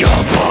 your voice.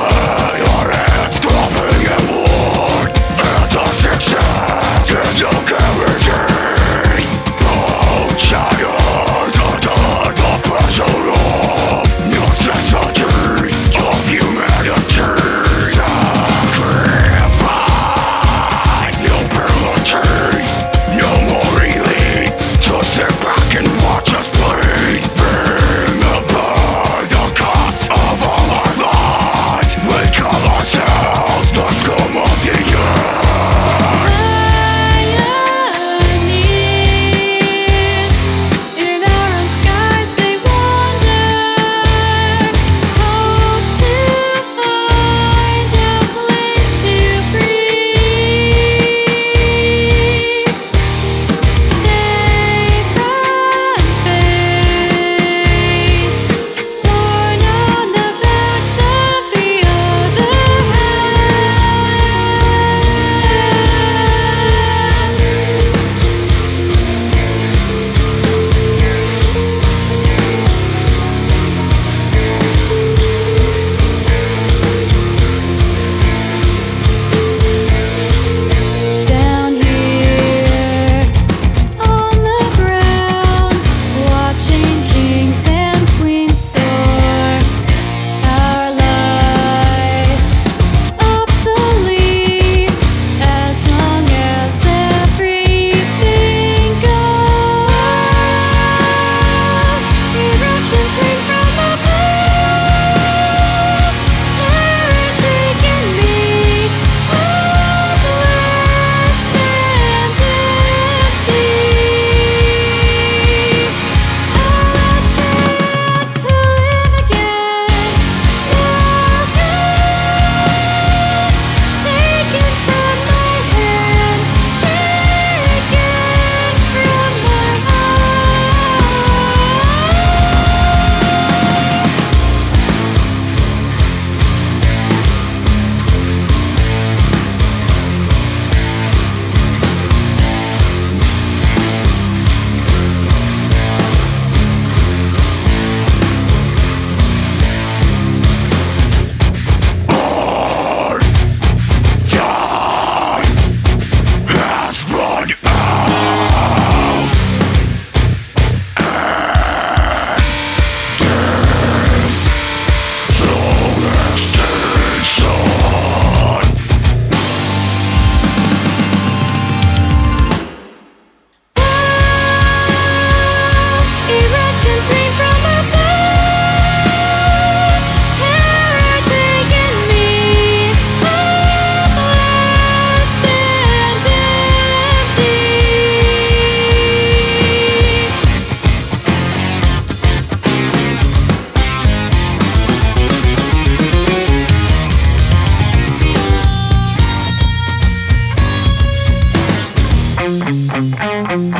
Thank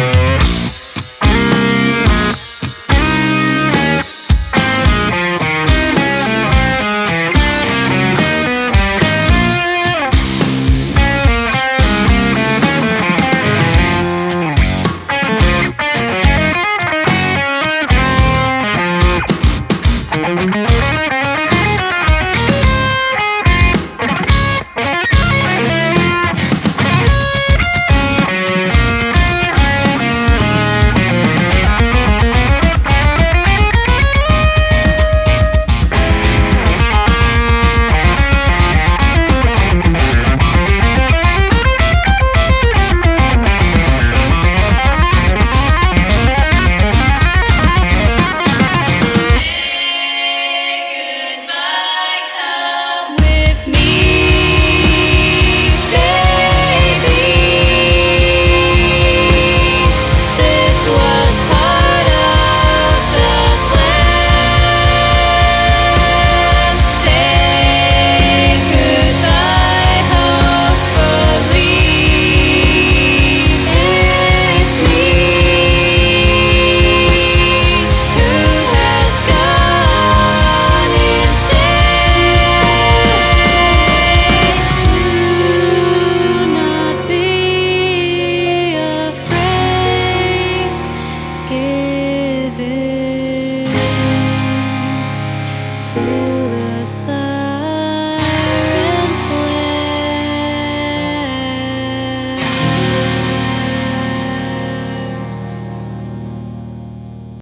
you.